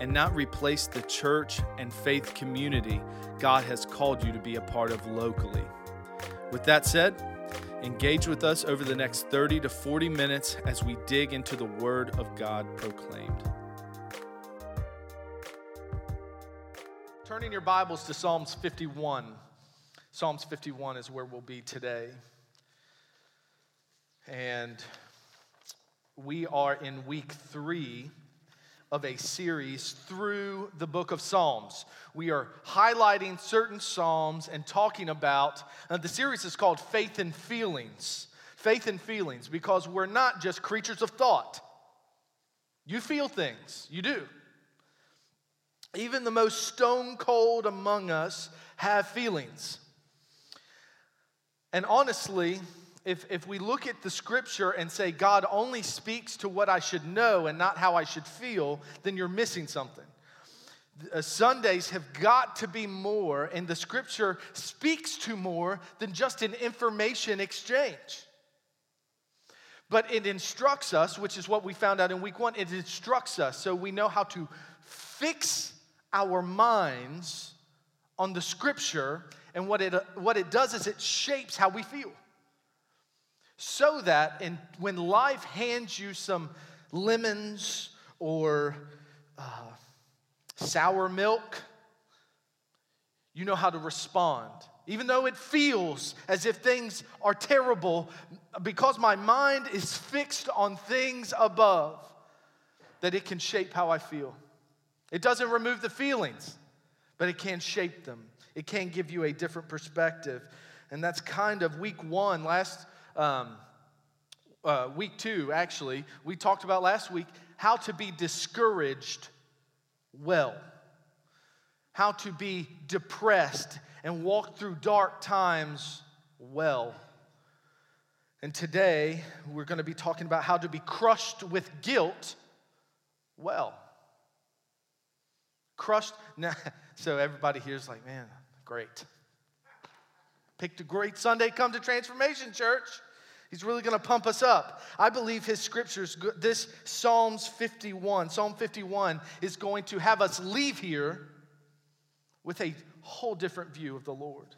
and not replace the church and faith community God has called you to be a part of locally. With that said, engage with us over the next 30 to 40 minutes as we dig into the Word of God proclaimed. Turning your Bibles to Psalms 51. Psalms 51 is where we'll be today. And we are in week three of a series through the book of Psalms. We are highlighting certain Psalms and talking about, uh, the series is called Faith and Feelings. Faith and Feelings, because we're not just creatures of thought. You feel things, you do. Even the most stone cold among us have feelings. And honestly, if, if we look at the scripture and say God only speaks to what I should know and not how I should feel, then you're missing something. Uh, Sundays have got to be more, and the scripture speaks to more than just an information exchange. But it instructs us, which is what we found out in week one, it instructs us so we know how to fix our minds on the scripture, and what it, what it does is it shapes how we feel so that in, when life hands you some lemons or uh, sour milk, you know how to respond. Even though it feels as if things are terrible, because my mind is fixed on things above, that it can shape how I feel. It doesn't remove the feelings, but it can shape them. It can give you a different perspective. And that's kind of week one. Last um, uh, week two, actually, we talked about last week how to be discouraged well, how to be depressed and walk through dark times well. And today, we're going to be talking about how to be crushed with guilt well. Crushed. Now, so everybody here is like, man, great. Picked a great Sunday, come to Transformation Church. He's really going to pump us up. I believe his scriptures, this Psalms 51, Psalm 51, is going to have us leave here with a whole different view of the Lord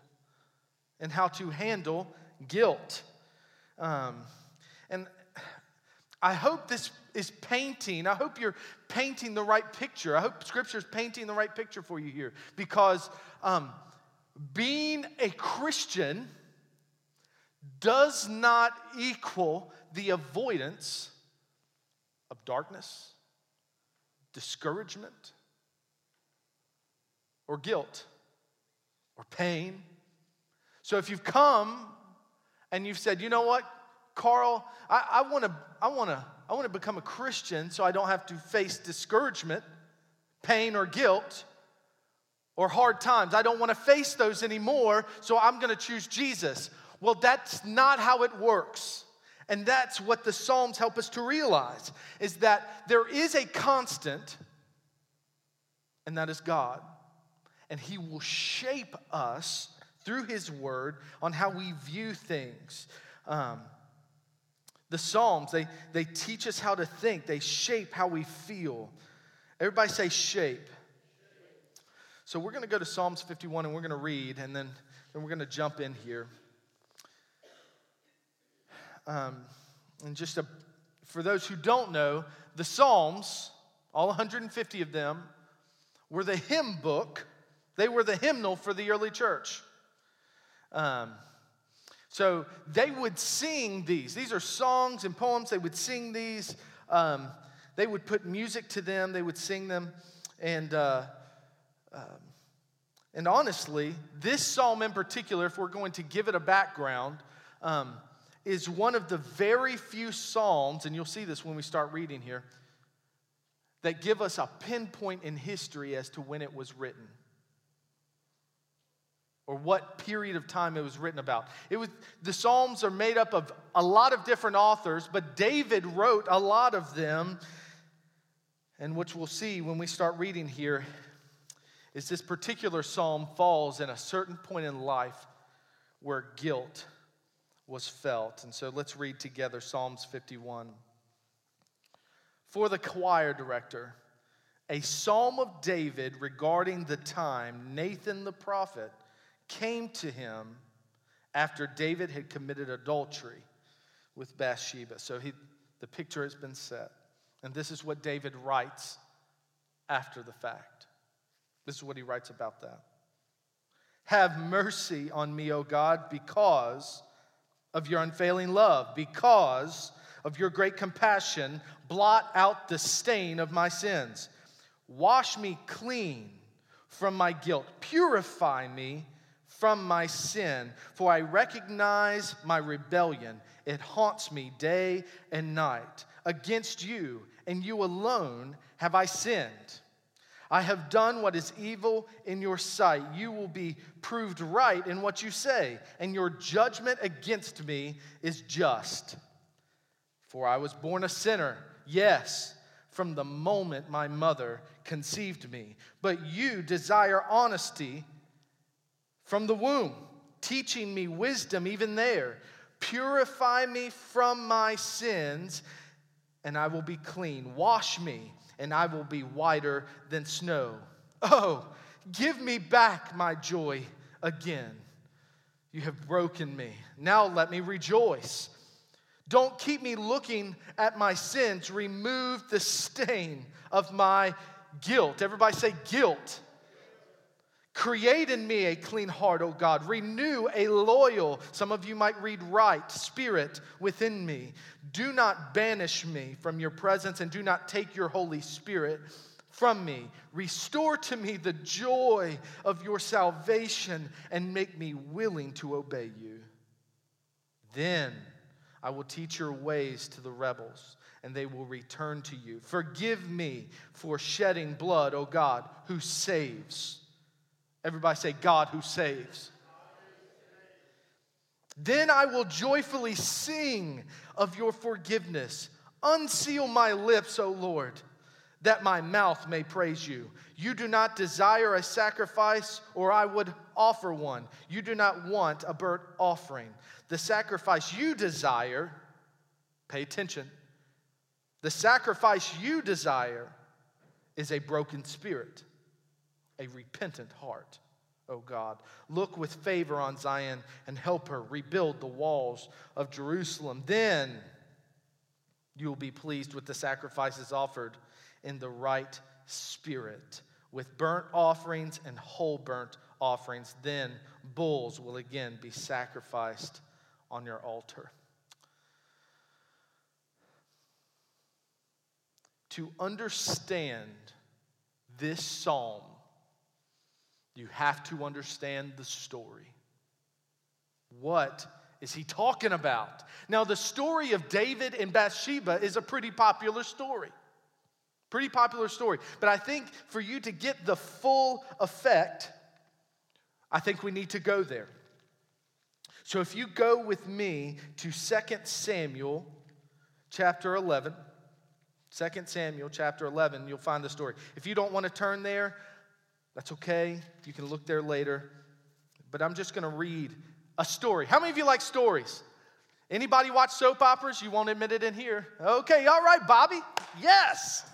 and how to handle guilt. Um, and I hope this is painting, I hope you're painting the right picture. I hope scripture is painting the right picture for you here because um, being a Christian does not equal the avoidance of darkness, discouragement, or guilt, or pain. So if you've come and you've said, you know what, Carl, I, I want to I wanna, I wanna become a Christian so I don't have to face discouragement, pain, or guilt or hard times. I don't want to face those anymore, so I'm going to choose Jesus. Well, that's not how it works. And that's what the Psalms help us to realize is that there is a constant, and that is God. And He will shape us through His Word on how we view things. Um, the Psalms, they, they teach us how to think, they shape how we feel. Everybody say shape. So we're going to go to Psalms 51 and we're going to read, and then, then we're going to jump in here. Um, and just a, for those who don't know, the Psalms, all 150 of them, were the hymn book. They were the hymnal for the early church. Um, so they would sing these. These are songs and poems. They would sing these. Um, they would put music to them. They would sing them. And, uh, um, and honestly, this psalm in particular, if we're going to give it a background, um, is one of the very few Psalms, and you'll see this when we start reading here, that give us a pinpoint in history as to when it was written. or what period of time it was written about. It was the Psalms are made up of a lot of different authors, but David wrote a lot of them. And which we'll see when we start reading here is this particular psalm falls in a certain point in life where guilt was felt. And so let's read together Psalms 51. For the choir director, a psalm of David regarding the time Nathan the prophet came to him after David had committed adultery with Bathsheba. So he, the picture has been set. And this is what David writes after the fact. This is what he writes about that. Have mercy on me, O God, because of your unfailing love, because of your great compassion. Blot out the stain of my sins. Wash me clean from my guilt. Purify me from my sin, for I recognize my rebellion. It haunts me day and night. Against you and you alone have I sinned. I have done what is evil in your sight. You will be proved right in what you say, and your judgment against me is just. For I was born a sinner, yes, from the moment my mother conceived me. But you desire honesty from the womb, teaching me wisdom even there. Purify me from my sins, and I will be clean. Wash me and I will be whiter than snow. Oh, give me back my joy again. You have broken me. Now let me rejoice. Don't keep me looking at my sins. Remove the stain of my guilt. Everybody say guilt. Create in me a clean heart, O God. Renew a loyal, some of you might read right, spirit within me. Do not banish me from your presence and do not take your Holy Spirit from me. Restore to me the joy of your salvation and make me willing to obey you. Then I will teach your ways to the rebels and they will return to you. Forgive me for shedding blood, O God, who saves. Everybody say, God who saves. Then I will joyfully sing of your forgiveness. Unseal my lips, O Lord, that my mouth may praise you. You do not desire a sacrifice, or I would offer one. You do not want a burnt offering. The sacrifice you desire, pay attention, the sacrifice you desire is a broken spirit a repentant heart, O God. Look with favor on Zion and help her rebuild the walls of Jerusalem. Then you will be pleased with the sacrifices offered in the right spirit, with burnt offerings and whole burnt offerings. Then bulls will again be sacrificed on your altar. To understand this psalm, you have to understand the story. What is he talking about? Now, the story of David and Bathsheba is a pretty popular story. Pretty popular story. But I think for you to get the full effect, I think we need to go there. So if you go with me to 2 Samuel chapter 11, 2 Samuel chapter 11, you'll find the story. If you don't want to turn there, that's okay. You can look there later. But I'm just going to read a story. How many of you like stories? Anybody watch soap operas? You won't admit it in here. Okay, all right, Bobby. Yes.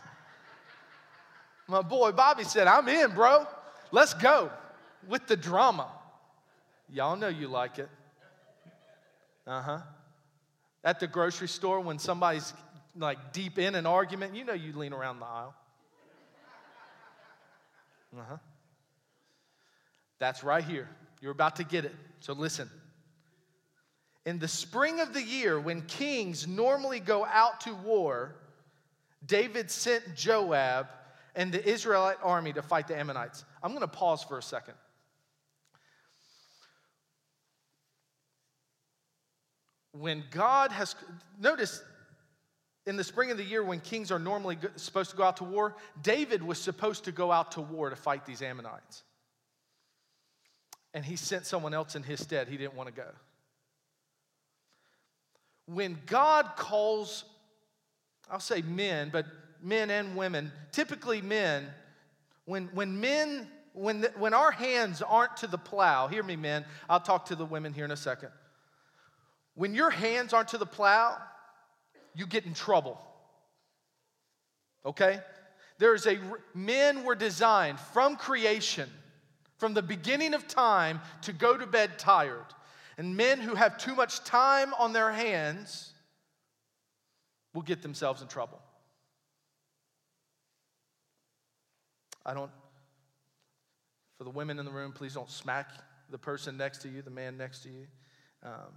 My boy Bobby said, I'm in, bro. Let's go with the drama. Y'all know you like it. Uh huh. At the grocery store, when somebody's like deep in an argument, you know you lean around the aisle. Uh huh. That's right here. You're about to get it. So listen. In the spring of the year, when kings normally go out to war, David sent Joab and the Israelite army to fight the Ammonites. I'm going to pause for a second. When God has, notice in the spring of the year when kings are normally supposed to go out to war, David was supposed to go out to war to fight these Ammonites. and he sent someone else in his stead. He didn't want to go. When God calls, I'll say men, but men and women, typically men, when, when men, when, the, when our hands aren't to the plow, hear me, men, I'll talk to the women here in a second. When your hands aren't to the plow, you get in trouble. Okay? There's a, men were designed from creation, from the beginning of time, to go to bed tired. And men who have too much time on their hands will get themselves in trouble. I don't, for the women in the room, please don't smack the person next to you, the man next to you. Um,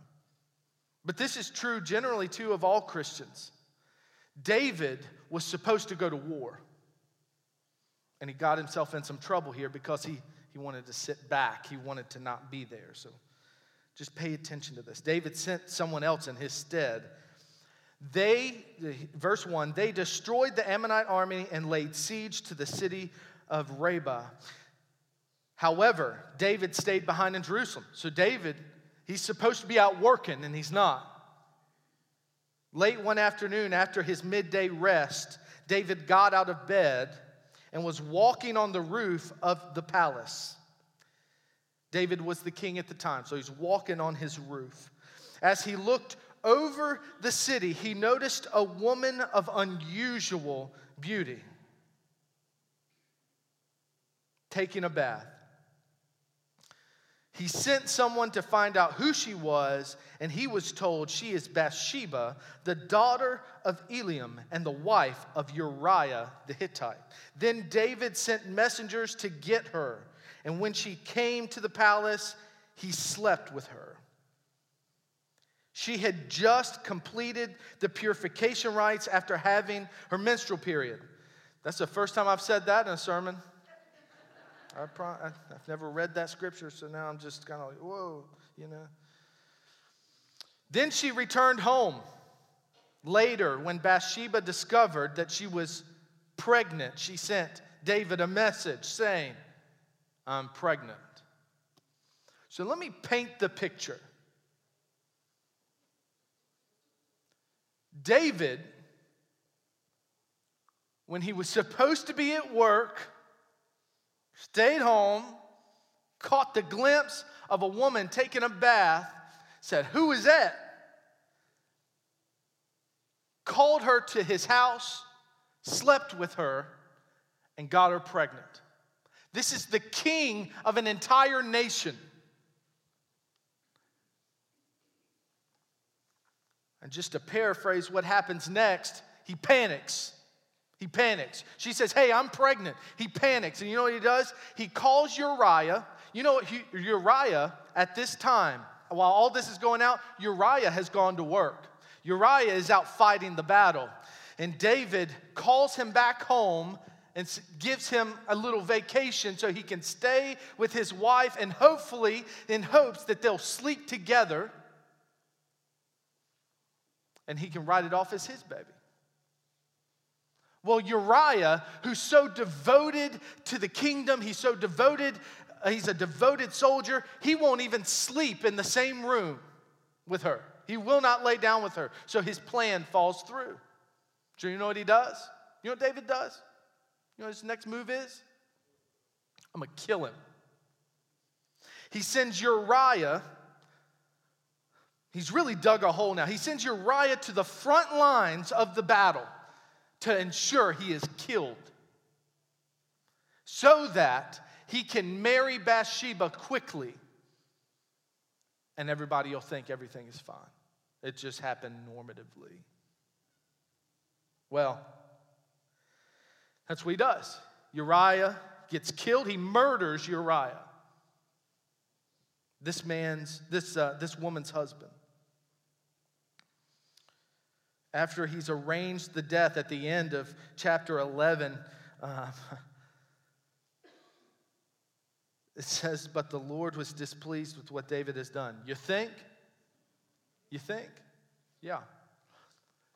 but this is true generally, too, of all Christians. David was supposed to go to war. And he got himself in some trouble here because he, he wanted to sit back. He wanted to not be there. So just pay attention to this. David sent someone else in his stead. They, verse 1, they destroyed the Ammonite army and laid siege to the city of Rabbah. However, David stayed behind in Jerusalem. So David, he's supposed to be out working and he's not. Late one afternoon, after his midday rest, David got out of bed and was walking on the roof of the palace. David was the king at the time, so he's walking on his roof. As he looked over the city, he noticed a woman of unusual beauty taking a bath. He sent someone to find out who she was, and he was told she is Bathsheba, the daughter of Eliam and the wife of Uriah the Hittite. Then David sent messengers to get her, and when she came to the palace, he slept with her. She had just completed the purification rites after having her menstrual period. That's the first time I've said that in a sermon. I I've never read that scripture, so now I'm just kind of like, whoa, you know. Then she returned home. Later, when Bathsheba discovered that she was pregnant, she sent David a message saying, I'm pregnant. So let me paint the picture. David, when he was supposed to be at work, stayed home, caught the glimpse of a woman taking a bath, said, Who is that? Called her to his house, slept with her, and got her pregnant. This is the king of an entire nation. And just to paraphrase what happens next, he panics. He panics. She says, Hey, I'm pregnant. He panics. And you know what he does? He calls Uriah. You know, he, Uriah at this time, while all this is going out, Uriah has gone to work. Uriah is out fighting the battle. And David calls him back home and gives him a little vacation so he can stay with his wife and hopefully in hopes that they'll sleep together and he can write it off as his baby. Well, Uriah, who's so devoted to the kingdom, he's so devoted, uh, he's a devoted soldier, he won't even sleep in the same room with her. He will not lay down with her. So his plan falls through. Do you know what he does? You know what David does? You know what his next move is? I'm going to kill him. He sends Uriah, he's really dug a hole now. He sends Uriah to the front lines of the battle to ensure he is killed so that he can marry Bathsheba quickly and everybody will think everything is fine. It just happened normatively. Well, that's what he does. Uriah gets killed, he murders Uriah. This man's, this, uh, this woman's husband after he's arranged the death at the end of chapter 11, uh, it says, But the Lord was displeased with what David has done. You think? You think? Yeah.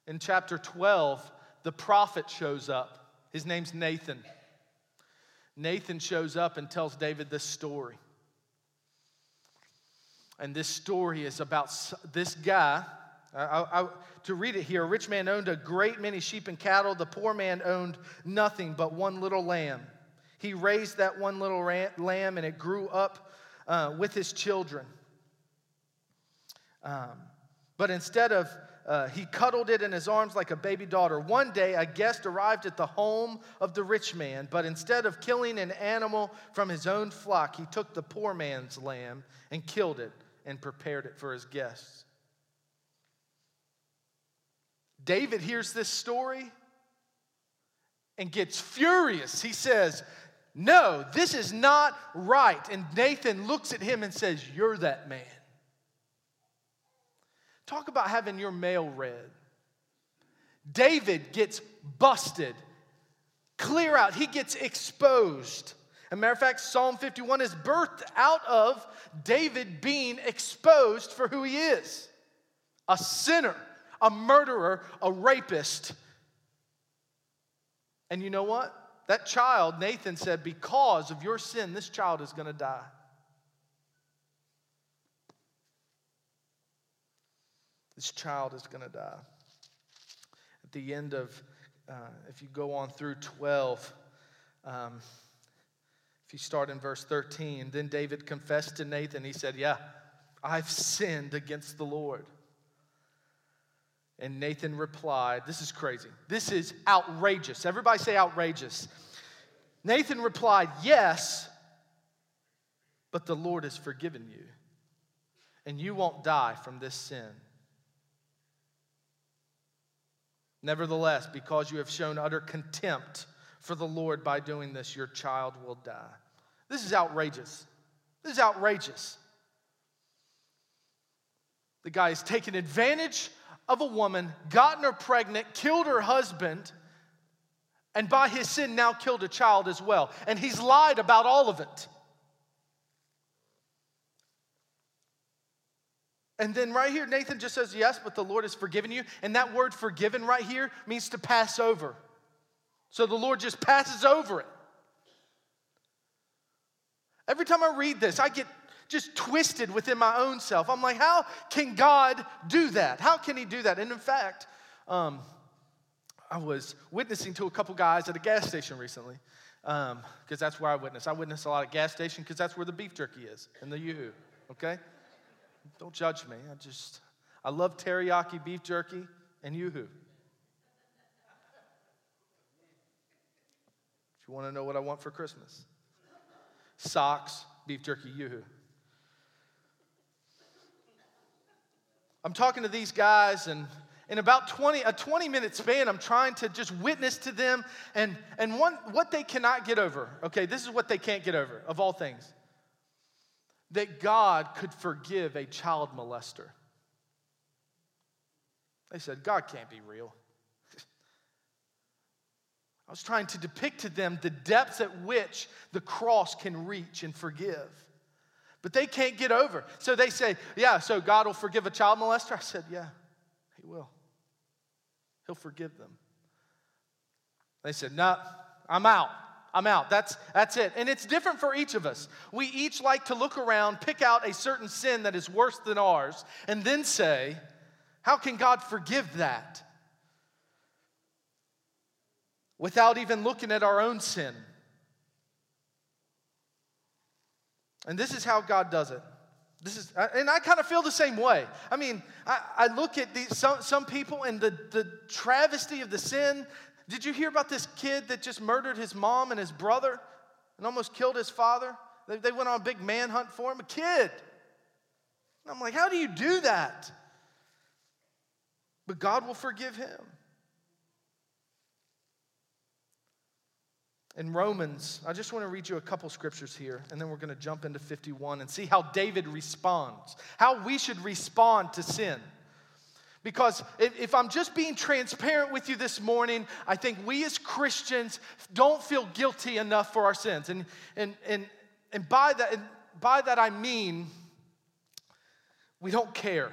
In chapter 12, the prophet shows up. His name's Nathan. Nathan shows up and tells David this story. And this story is about this guy. I, I, to read it here, a rich man owned a great many sheep and cattle. The poor man owned nothing but one little lamb. He raised that one little lamb and it grew up uh, with his children. Um, but instead of uh, he cuddled it in his arms like a baby daughter. One day, a guest arrived at the home of the rich man, but instead of killing an animal from his own flock, he took the poor man's lamb and killed it and prepared it for his guests. David hears this story and gets furious. He says, No, this is not right. And Nathan looks at him and says, You're that man. Talk about having your mail read. David gets busted, clear out, he gets exposed. As a matter of fact, Psalm 51 is birthed out of David being exposed for who he is a sinner, a murderer, a rapist. And you know what? That child, Nathan said, because of your sin, this child is going to die. This child is going to die. At the end of, uh, if you go on through 12, um, if you start in verse 13, then David confessed to Nathan. He said, Yeah, I've sinned against the Lord. And Nathan replied, This is crazy. This is outrageous. Everybody say outrageous. Nathan replied, Yes, but the Lord has forgiven you, and you won't die from this sin. Nevertheless, because you have shown utter contempt for the Lord by doing this, your child will die. This is outrageous. This is outrageous. The guy is taking advantage of a woman, gotten her pregnant, killed her husband, and by his sin now killed a child as well. And he's lied about all of it. And then right here, Nathan just says, Yes, but the Lord has forgiven you. And that word forgiven right here means to pass over. So the Lord just passes over it. Every time I read this, I get just twisted within my own self. I'm like, how can God do that? How can He do that? And in fact, um, I was witnessing to a couple guys at a gas station recently because um, that's where I witness. I witness a lot at gas station because that's where the beef jerky is and the yoo-hoo, okay? Don't judge me. I just, I love teriyaki beef jerky and yoo-hoo. If you want to know what I want for Christmas, socks, beef jerky, yoo-hoo. I'm talking to these guys and in about 20 a 20 minute span i'm trying to just witness to them and and one what they cannot get over okay this is what they can't get over of all things that God could forgive a child molester. They said, God can't be real. I was trying to depict to them the depths at which the cross can reach and forgive. But they can't get over. So they say, Yeah, so God will forgive a child molester? I said, Yeah, He will. He'll forgive them. They said, No, I'm out. I'm out. That's, that's it. And it's different for each of us. We each like to look around, pick out a certain sin that is worse than ours, and then say, How can God forgive that? Without even looking at our own sin. And this is how God does it. This is, and I kind of feel the same way. I mean, I, I look at these, some, some people and the, the travesty of the sin did you hear about this kid that just murdered his mom and his brother and almost killed his father? They, they went on a big manhunt for him, a kid. And I'm like, how do you do that? But God will forgive him. In Romans, I just want to read you a couple scriptures here, and then we're going to jump into 51 and see how David responds, how we should respond to sin. Because if, I'm just being transparent with you this morning, I think we as Christians don't feel guilty enough for our sins. And, and, and, and, by, that, and by that I mean, we don't care.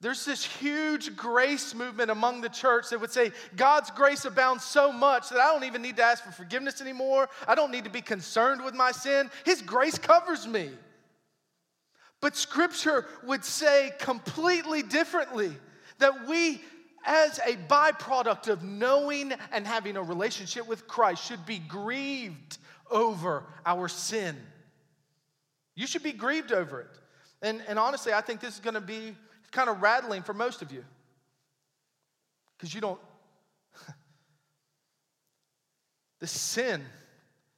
There's this huge grace movement among the church that would say God's grace abounds so much that I don't even need to ask for forgiveness anymore. I don't need to be concerned with my sin. His grace covers me. But scripture would say completely differently that we, as a byproduct of knowing and having a relationship with Christ, should be grieved over our sin. You should be grieved over it. And, and honestly, I think this is going to be kind of rattling for most of you because you don't. the sin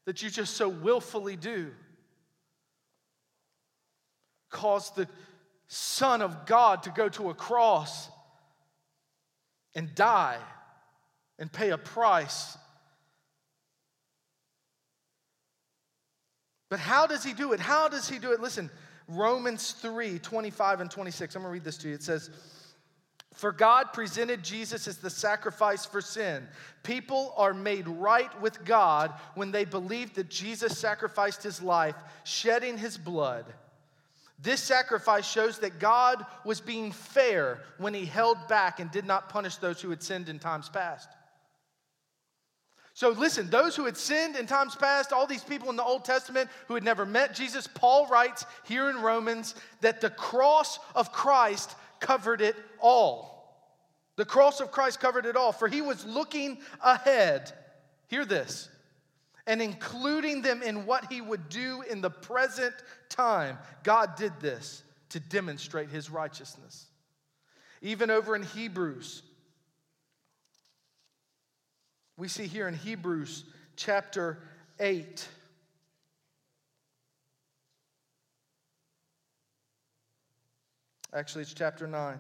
that you just so willfully do caused the Son of God to go to a cross and die and pay a price. But how does he do it? How does he do it? Listen, Romans 3 25 and 26. I'm going to read this to you. It says, For God presented Jesus as the sacrifice for sin. People are made right with God when they believe that Jesus sacrificed his life, shedding his blood. This sacrifice shows that God was being fair when he held back and did not punish those who had sinned in times past. So listen, those who had sinned in times past, all these people in the Old Testament who had never met Jesus, Paul writes here in Romans that the cross of Christ covered it all. The cross of Christ covered it all, for he was looking ahead. Hear this. And including them in what he would do in the present time. God did this to demonstrate his righteousness. Even over in Hebrews, we see here in Hebrews chapter 8. Actually, it's chapter 9,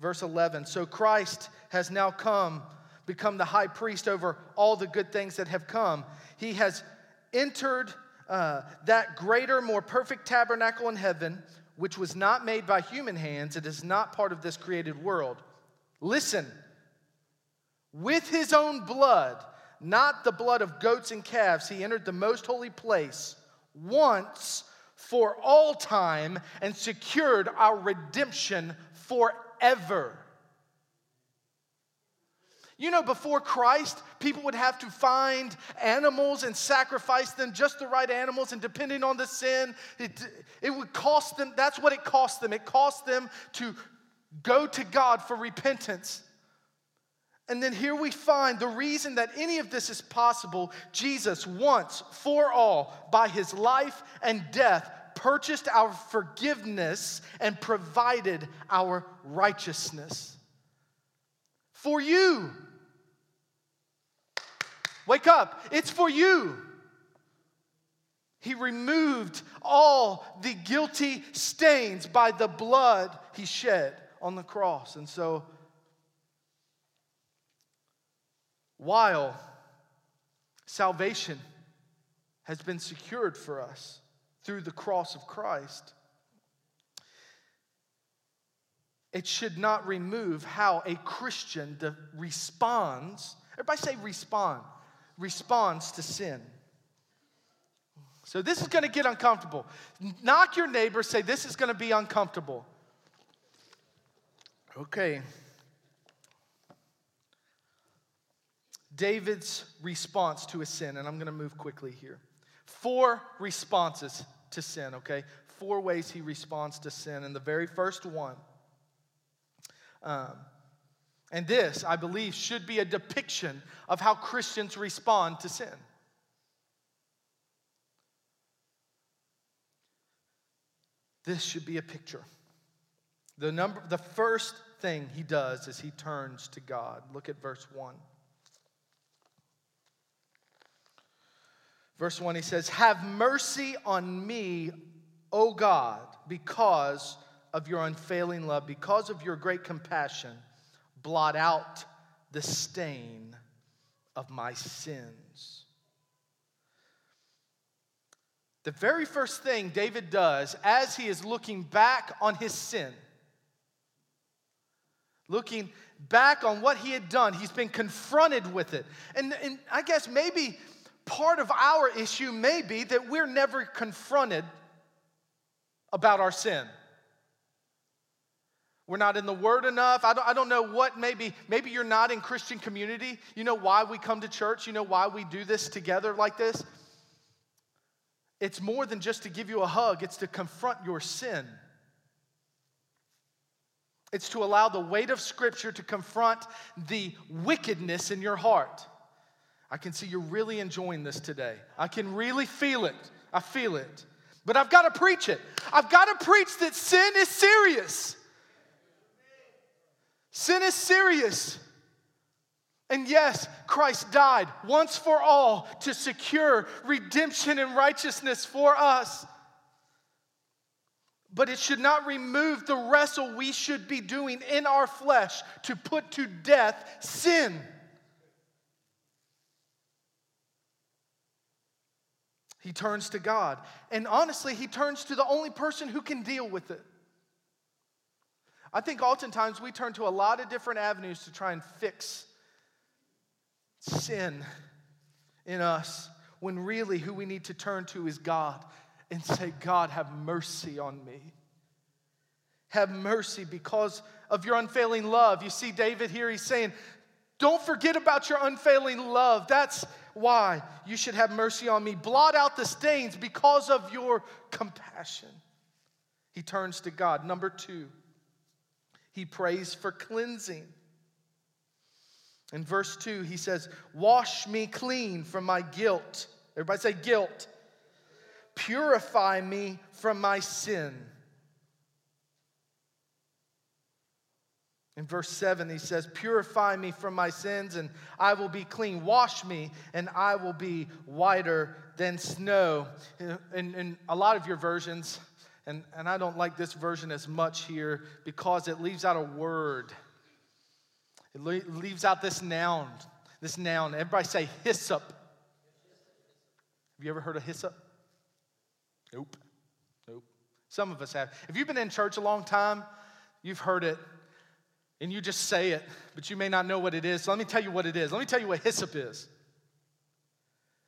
verse 11. So Christ has now come, become the high priest over all the good things that have come. He has entered uh, that greater, more perfect tabernacle in heaven, which was not made by human hands. It is not part of this created world. Listen with his own blood, not the blood of goats and calves, he entered the most holy place once for all time and secured our redemption forever. You know, before Christ, people would have to find animals and sacrifice them, just the right animals, and depending on the sin, it, it would cost them, that's what it cost them. It cost them to go to God for repentance. And then here we find the reason that any of this is possible Jesus, once for all, by his life and death, purchased our forgiveness and provided our righteousness. For you. Wake up, it's for you. He removed all the guilty stains by the blood he shed on the cross. And so, while salvation has been secured for us through the cross of Christ, it should not remove how a Christian responds. Everybody say respond. Responds to sin. So this is going to get uncomfortable. Knock your neighbor, say, This is going to be uncomfortable. Okay. David's response to a sin, and I'm going to move quickly here. Four responses to sin, okay? Four ways he responds to sin. And the very first one, um, and this, I believe, should be a depiction of how Christians respond to sin. This should be a picture. The, number, the first thing he does is he turns to God. Look at verse 1. Verse 1, he says, Have mercy on me, O God, because of your unfailing love, because of your great compassion. Blot out the stain of my sins. The very first thing David does as he is looking back on his sin, looking back on what he had done, he's been confronted with it. And, and I guess maybe part of our issue may be that we're never confronted about our sin. We're not in the Word enough. I don't, I don't know what maybe, maybe you're not in Christian community. You know why we come to church? You know why we do this together like this? It's more than just to give you a hug, it's to confront your sin. It's to allow the weight of Scripture to confront the wickedness in your heart. I can see you're really enjoying this today. I can really feel it. I feel it. But I've got to preach it. I've got to preach that sin is serious. Sin is serious. And yes, Christ died once for all to secure redemption and righteousness for us. But it should not remove the wrestle we should be doing in our flesh to put to death sin. He turns to God. And honestly, he turns to the only person who can deal with it. I think oftentimes we turn to a lot of different avenues to try and fix sin in us when really who we need to turn to is God and say, God, have mercy on me. Have mercy because of your unfailing love. You see, David here, he's saying, Don't forget about your unfailing love. That's why you should have mercy on me. Blot out the stains because of your compassion. He turns to God. Number two, he prays for cleansing. In verse 2, he says, Wash me clean from my guilt. Everybody say guilt. Purify me from my sin. In verse 7, he says, Purify me from my sins, and I will be clean. Wash me, and I will be whiter than snow. In, in a lot of your versions, and, and I don't like this version as much here because it leaves out a word. It le- leaves out this noun. This noun. Everybody say hyssop. Have you ever heard of hyssop? Nope. Nope. Some of us have. If you've been in church a long time, you've heard it and you just say it, but you may not know what it is. So let me tell you what it is. Let me tell you what hyssop is.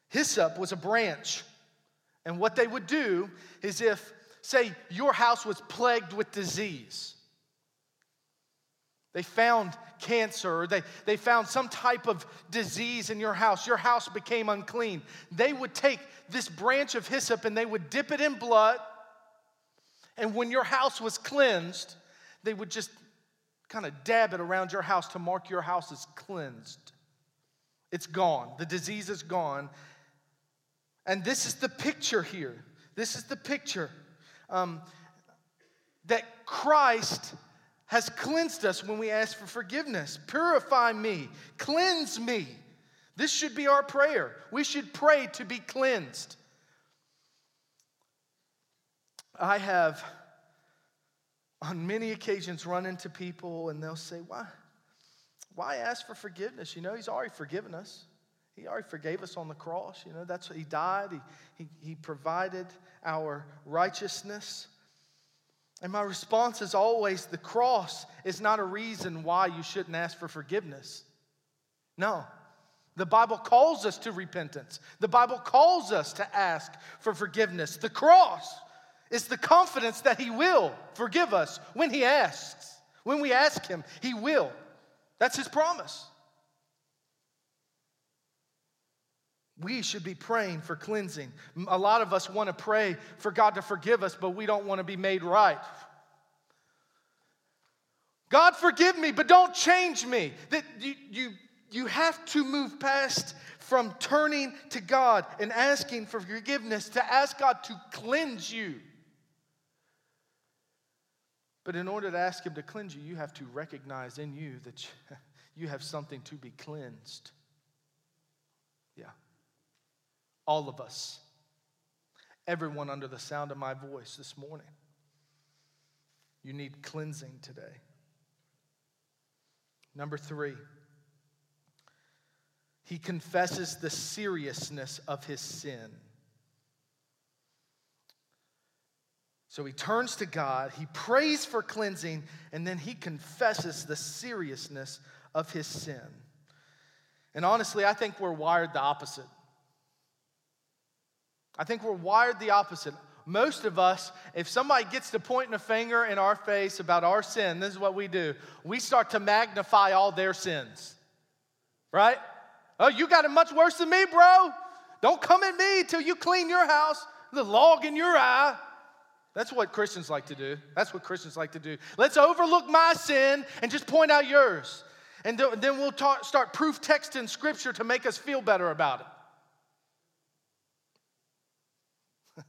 Hyssop was a branch. And what they would do is if say your house was plagued with disease. They found cancer, they, they found some type of disease in your house. Your house became unclean. They would take this branch of hyssop and they would dip it in blood. And when your house was cleansed, they would just kind of dab it around your house to mark your house as cleansed. It's gone. The disease is gone. And this is the picture here. This is the picture um, that Christ has cleansed us when we ask for forgiveness. Purify me, cleanse me. This should be our prayer. We should pray to be cleansed. I have, on many occasions, run into people and they'll say, Why? Why ask for forgiveness? You know, He's already forgiven us. He already forgave us on the cross. You know, that's what He died. He, he, he provided our righteousness. And my response is always the cross is not a reason why you shouldn't ask for forgiveness. No. The Bible calls us to repentance. The Bible calls us to ask for forgiveness. The cross is the confidence that He will forgive us when He asks. When we ask Him, He will. That's His promise. We should be praying for cleansing. A lot of us want to pray for God to forgive us, but we don't want to be made right. God, forgive me, but don't change me. That you, you, you have to move past from turning to God and asking for forgiveness to ask God to cleanse you. But in order to ask Him to cleanse you, you have to recognize in you that you have something to be cleansed. Yeah. All of us. Everyone under the sound of my voice this morning. You need cleansing today. Number three, he confesses the seriousness of his sin. So he turns to God, he prays for cleansing, and then he confesses the seriousness of his sin. And honestly, I think we're wired the opposite. I think we're wired the opposite. most of us, if somebody gets to pointing a finger in our face about our sin, this is what we do. We start to magnify all their sins, right? Oh, you got it much worse than me, bro. Don't come at me till you clean your house, the log in your eye. That's what Christians like to do. That's what Christians like to do. Let's overlook my sin and just point out yours. And then we'll start proof texting scripture to make us feel better about it.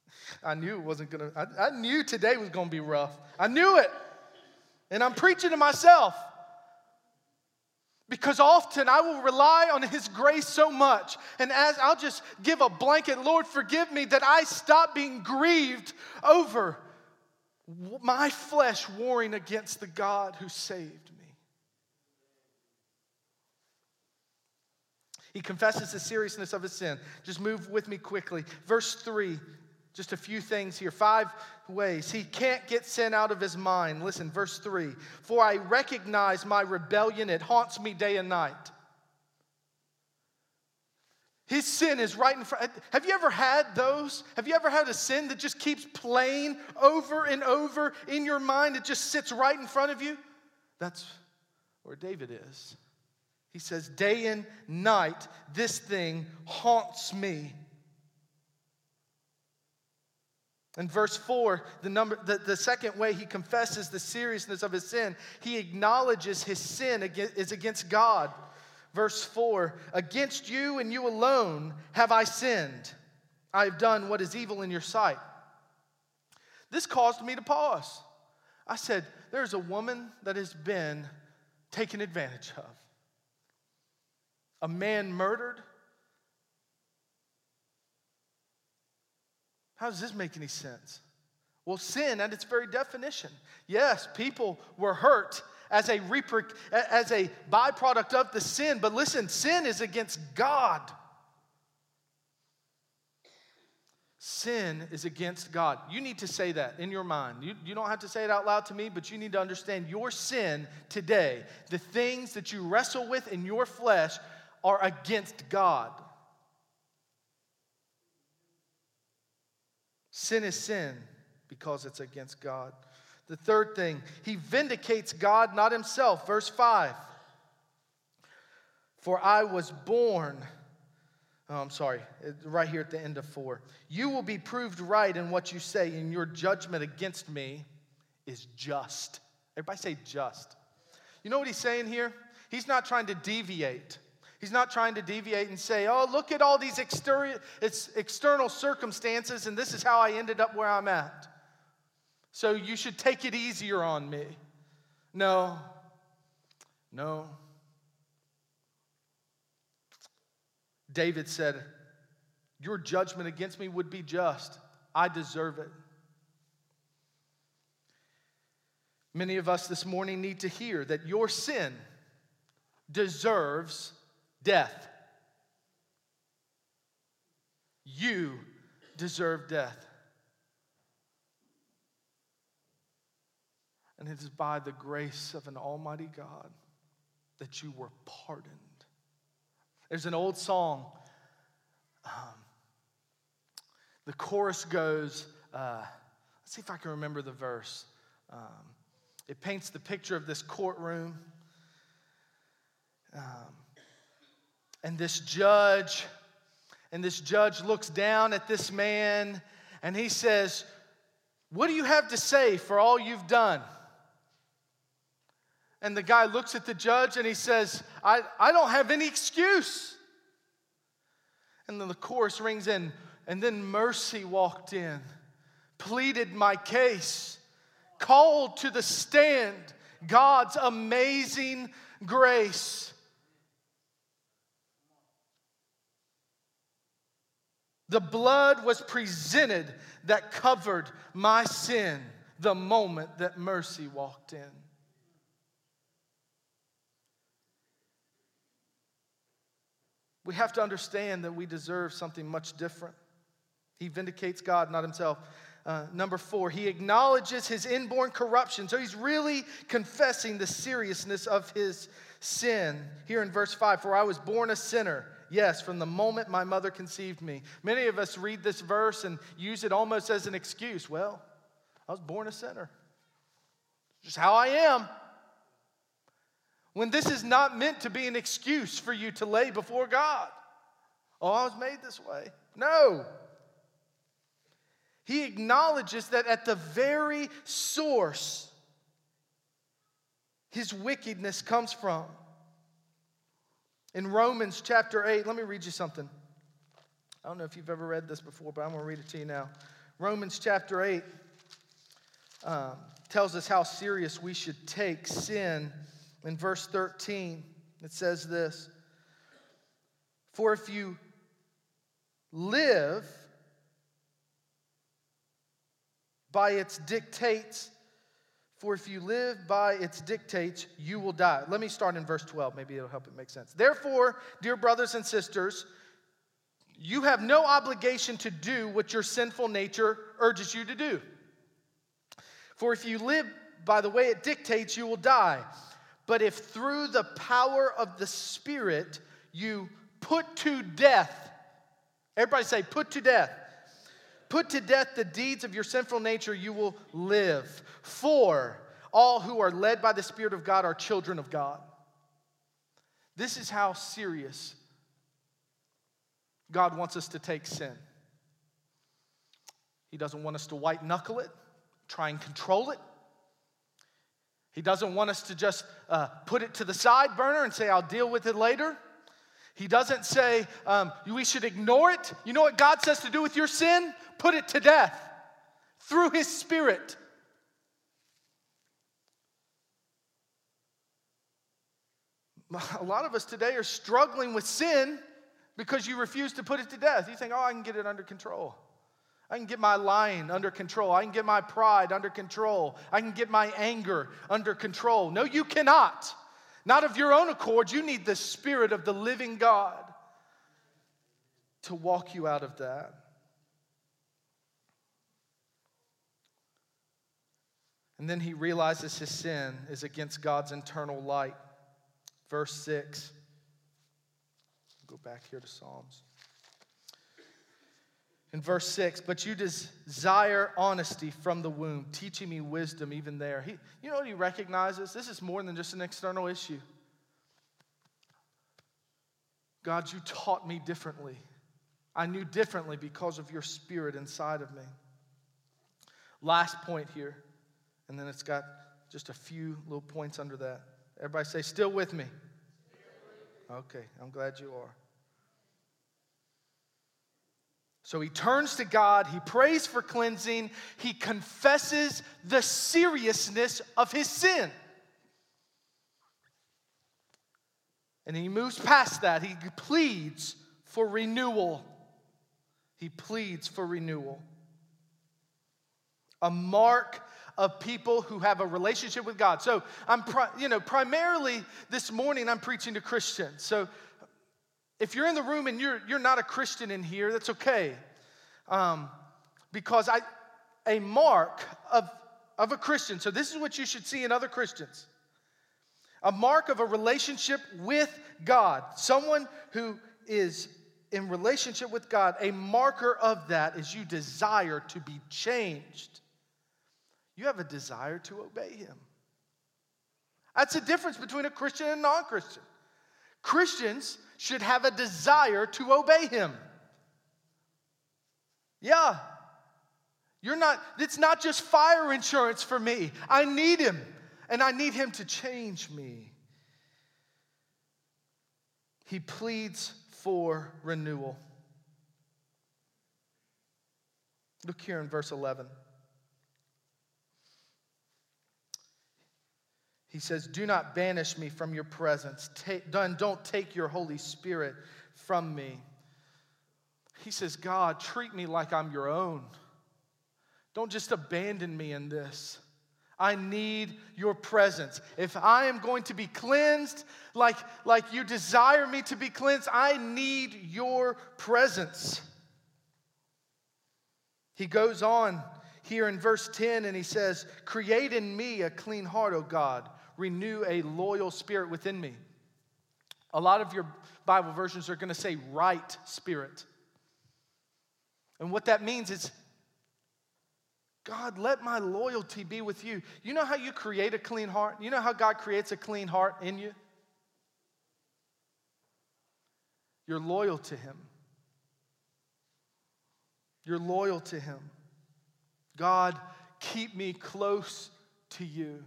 I knew it wasn't gonna, I, I knew today was gonna be rough. I knew it. And I'm preaching to myself. Because often I will rely on His grace so much. And as I'll just give a blanket, Lord, forgive me that I stop being grieved over my flesh warring against the God who saved me. He confesses the seriousness of his sin. Just move with me quickly. Verse 3 just a few things here, five ways. He can't get sin out of his mind. Listen, verse 3 For I recognize my rebellion, it haunts me day and night. His sin is right in front. Have you ever had those? Have you ever had a sin that just keeps playing over and over in your mind? It just sits right in front of you? That's where David is. He says, Day and night, this thing haunts me. In verse 4, the, number, the, the second way he confesses the seriousness of his sin, he acknowledges his sin is against God. Verse 4 Against you and you alone have I sinned. I have done what is evil in your sight. This caused me to pause. I said, There's a woman that has been taken advantage of, a man murdered, How does this make any sense? Well, sin at its very definition. Yes, people were hurt as a, reper- as a byproduct of the sin, but listen, sin is against God. Sin is against God. You need to say that in your mind. You, you don't have to say it out loud to me, but you need to understand your sin today, the things that you wrestle with in your flesh, are against God. Sin is sin because it's against God. The third thing, he vindicates God, not himself. Verse 5 For I was born. Oh, I'm sorry, right here at the end of 4. You will be proved right in what you say, and your judgment against me is just. Everybody say just. You know what he's saying here? He's not trying to deviate. He's not trying to deviate and say, oh, look at all these it's external circumstances, and this is how I ended up where I'm at. So you should take it easier on me. No, no. David said, Your judgment against me would be just. I deserve it. Many of us this morning need to hear that your sin deserves death. You deserve death. And it is by the grace of an almighty God that you were pardoned. There's an old song. Um, the chorus goes, uh, let's see if I can remember the verse. Um, it paints the picture of this courtroom. Um, and this judge, and this judge looks down at this man and he says, What do you have to say for all you've done? And the guy looks at the judge and he says, I, I don't have any excuse. And then the chorus rings in, and then mercy walked in, pleaded my case, called to the stand God's amazing grace. The blood was presented that covered my sin the moment that mercy walked in. We have to understand that we deserve something much different. He vindicates God, not himself. Uh, number four, he acknowledges his inborn corruption. So he's really confessing the seriousness of his sin. Here in verse five, for I was born a sinner Yes, from the moment my mother conceived me. Many of us read this verse and use it almost as an excuse. Well, I was born a sinner. Just how I am. When this is not meant to be an excuse for you to lay before God. Oh, I was made this way. No. He acknowledges that at the very source, his wickedness comes from. In Romans chapter 8, let me read you something. I don't know if you've ever read this before, but I'm going to read it to you now. Romans chapter 8 um, tells us how serious we should take sin. In verse 13, it says this For if you live by its dictates, for if you live by its dictates, you will die. Let me start in verse 12. Maybe it'll help it make sense. Therefore, dear brothers and sisters, you have no obligation to do what your sinful nature urges you to do. For if you live by the way it dictates, you will die. But if through the power of the Spirit you put to death, everybody say, put to death. Put to death the deeds of your sinful nature, you will live. For all who are led by the Spirit of God are children of God. This is how serious God wants us to take sin. He doesn't want us to white knuckle it, try and control it. He doesn't want us to just uh, put it to the side burner and say, I'll deal with it later. He doesn't say um, we should ignore it. You know what God says to do with your sin? put it to death through his spirit. A lot of us today are struggling with sin because you refuse to put it to death. You think, oh, I can get it under control. I can get my lying under control. I can get my pride under control. I can get my anger under control. No, you cannot. Not of your own accord. You need the Spirit of the living God to walk you out of that. And then he realizes his sin is against God's internal light. Verse 6. Go back here to Psalms. In verse 6, but you desire honesty from the womb, teaching me wisdom even there. He, you know what he recognizes? This is more than just an external issue. God, you taught me differently. I knew differently because of your spirit inside of me. Last point here and then it's got just a few little points under that. Everybody say, still with me. Okay, I'm glad you are. So he turns to God, he prays for cleansing, he confesses the seriousness of his sin. And he moves past that. He pleads for renewal. He pleads for renewal. A mark of people who have a relationship with God. So I'm, you know, primarily this morning I'm preaching to Christians. So if you're in the room and you're, you're not a Christian in here, that's okay. Um, because I, a mark of, of a Christian, so this is what you should see in other Christians a mark of a relationship with God, someone who is in relationship with God, a marker of that is you desire to be changed. You have a desire to obey him. That's the difference between a Christian and a non Christian. Christians should have a desire to obey him. Yeah. You're not, it's not just fire insurance for me. I need him, and I need him to change me. He pleads for renewal. Look here in verse 11. He says, Do not banish me from your presence. Take, don't take your Holy Spirit from me. He says, God, treat me like I'm your own. Don't just abandon me in this. I need your presence. If I am going to be cleansed like, like you desire me to be cleansed, I need your presence. He goes on here in verse 10 and he says, Create in me a clean heart, O God renew a loyal spirit within me. A lot of your Bible versions are going to say right spirit. And what that means is, God, let my loyalty be with you. You know how you create a clean heart? You know how God creates a clean heart in you? You're loyal to Him. You're loyal to Him. God, keep me close to you.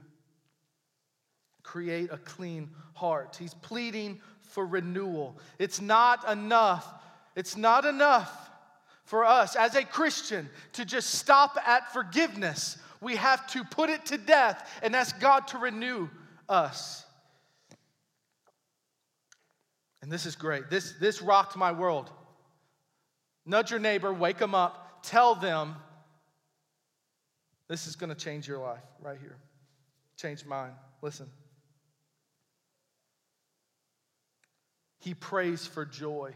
Create a clean heart. He's pleading for renewal. It's not enough. It's not enough for us as a Christian to just stop at forgiveness. We have to put it to death and ask God to renew us. And this is great. This, this rocked my world. Nudge your neighbor, wake them up, tell them this is going to change your life right here. Change mine. Listen. He prays for joy.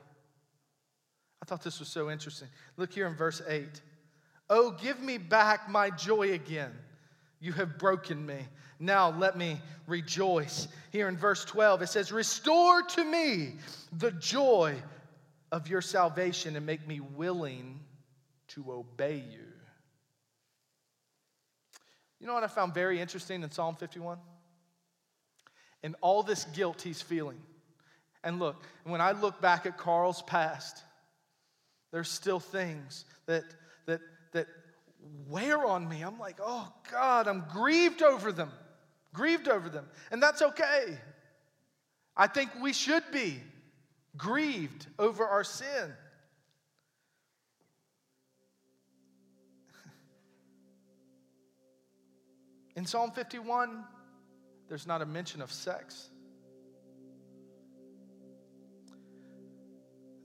I thought this was so interesting. Look here in verse 8. Oh, give me back my joy again. You have broken me. Now let me rejoice. Here in verse 12, it says, Restore to me the joy of your salvation and make me willing to obey you. You know what I found very interesting in Psalm 51? And all this guilt he's feeling. And look, when I look back at Carl's past, there's still things that, that, that wear on me. I'm like, oh God, I'm grieved over them, grieved over them. And that's okay. I think we should be grieved over our sin. In Psalm 51, there's not a mention of sex.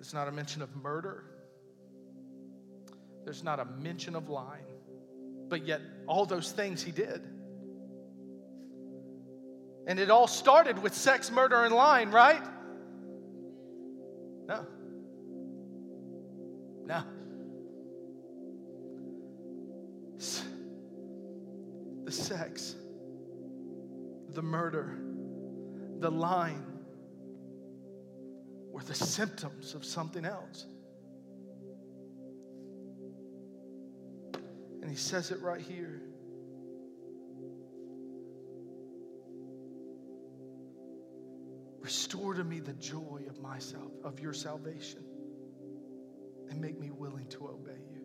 There's not a mention of murder. There's not a mention of lying. But yet, all those things he did. And it all started with sex, murder, and lying, right? No. No. The sex, the murder, the lying were the symptoms of something else. And he says it right here. Restore to me the joy of myself, of your salvation, and make me willing to obey you.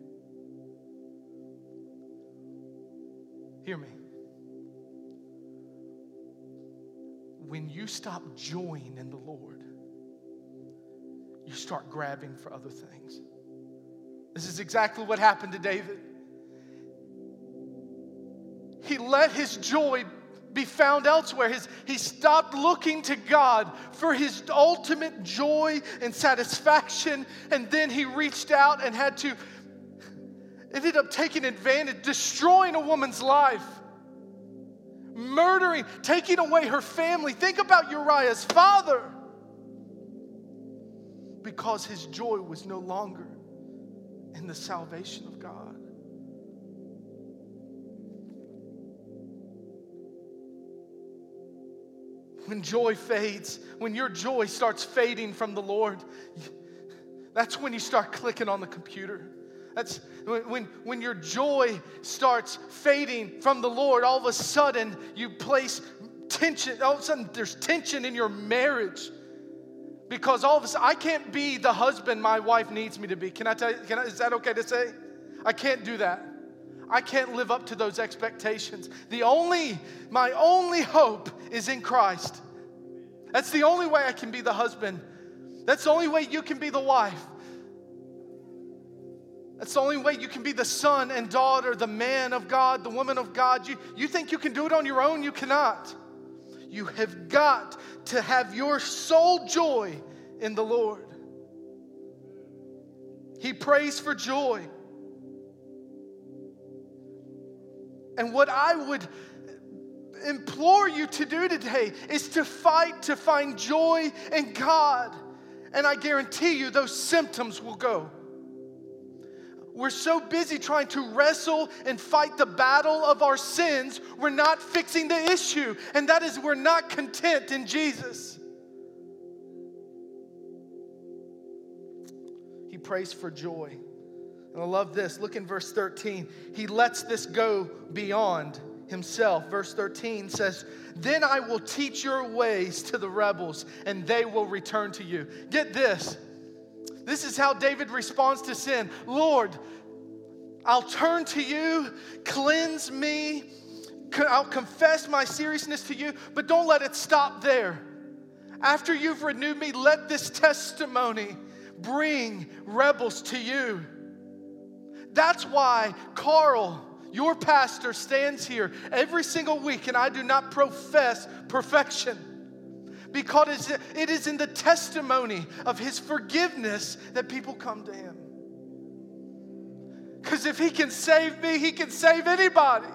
Hear me. When you stop joying in the Lord, you start grabbing for other things. This is exactly what happened to David he let his joy be found elsewhere. His, he stopped looking to God for his ultimate joy and satisfaction, and then he reached out and had to, ended up taking advantage, destroying a woman's life, murdering, taking away her family. Think about Uriah's father. Because his joy was no longer in the salvation of God. when joy fades, when your joy starts fading from the Lord, that's when you start clicking on the computer. That's when, when your joy starts fading from the Lord, all of a sudden you place tension. All of a sudden there's tension in your marriage. Because all of a sudden, I can't be the husband my wife needs me to be. Can I tell you, can I, is that okay to say? I can't do that. I can't live up to those expectations. The only, my only hope is in Christ. That's the only way I can be the husband. That's the only way you can be the wife. That's the only way you can be the son and daughter, the man of God, the woman of God. You, you think you can do it on your own? You cannot. You have got to have your sole joy in the Lord. He prays for joy. And what I would implore you to do today is to fight to find joy in God. And I guarantee you, those symptoms will go. We're so busy trying to wrestle and fight the battle of our sins, we're not fixing the issue. And that is, we're not content in Jesus. he prays for joy. And I love this. Look in verse 13. He lets this go beyond himself. Verse 13 says, Then I will teach your ways to the rebels, and they will return to you. Get this. This is how David responds to sin Lord, I'll turn to you, cleanse me, I'll confess my seriousness to you, but don't let it stop there. After you've renewed me, let this testimony bring rebels to you. That's why Carl, your pastor, stands here every single week, and I do not profess perfection because it is in the testimony of his forgiveness that people come to him. Because if he can save me, he can save anybody.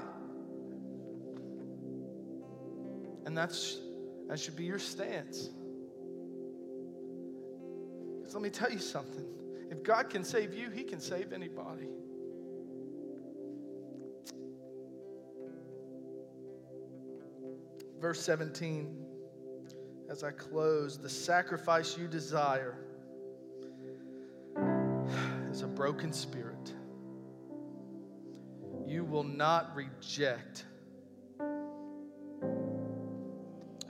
And that's that should be your stance. Because let me tell you something. If God can save you, he can save anybody. Verse 17, as I close, the sacrifice you desire is a broken spirit. You will not reject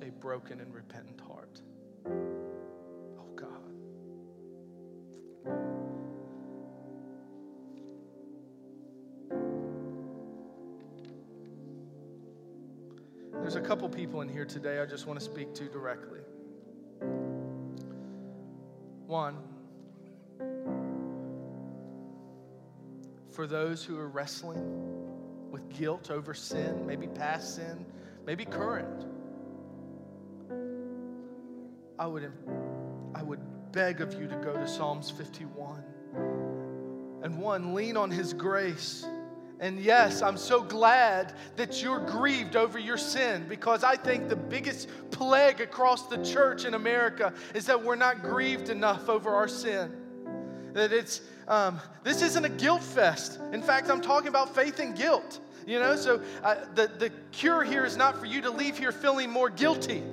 a broken and repentant heart. Couple people in here today I just want to speak to directly. One, for those who are wrestling with guilt over sin, maybe past sin, maybe current. I would, I would beg of you to go to Psalms 51. And one, lean on His grace. And yes, I'm so glad that you're grieved over your sin because I think the biggest plague across the church in America is that we're not grieved enough over our sin. That it's, um, this isn't a guilt fest. In fact, I'm talking about faith and guilt. You know, so uh, the, the cure here is not for you to leave here feeling more guilty.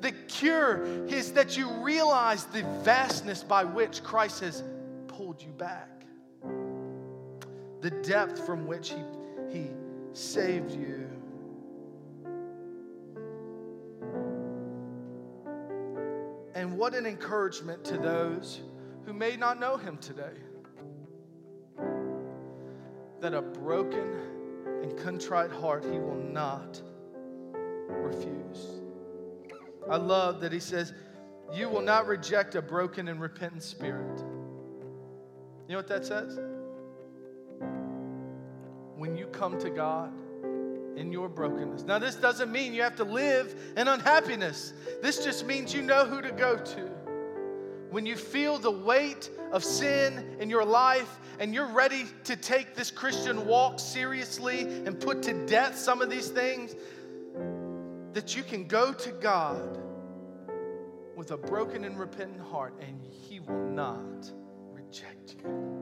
The cure is that you realize the vastness by which Christ has pulled you back, the depth from which He, he saved you. And what an encouragement to those who may not know Him today. That a broken and contrite heart He will not refuse. I love that he says, You will not reject a broken and repentant spirit. You know what that says? When you come to God in your brokenness. Now, this doesn't mean you have to live in unhappiness, this just means you know who to go to. When you feel the weight of sin in your life and you're ready to take this Christian walk seriously and put to death some of these things, that you can go to God with a broken and repentant heart, and He will not reject you.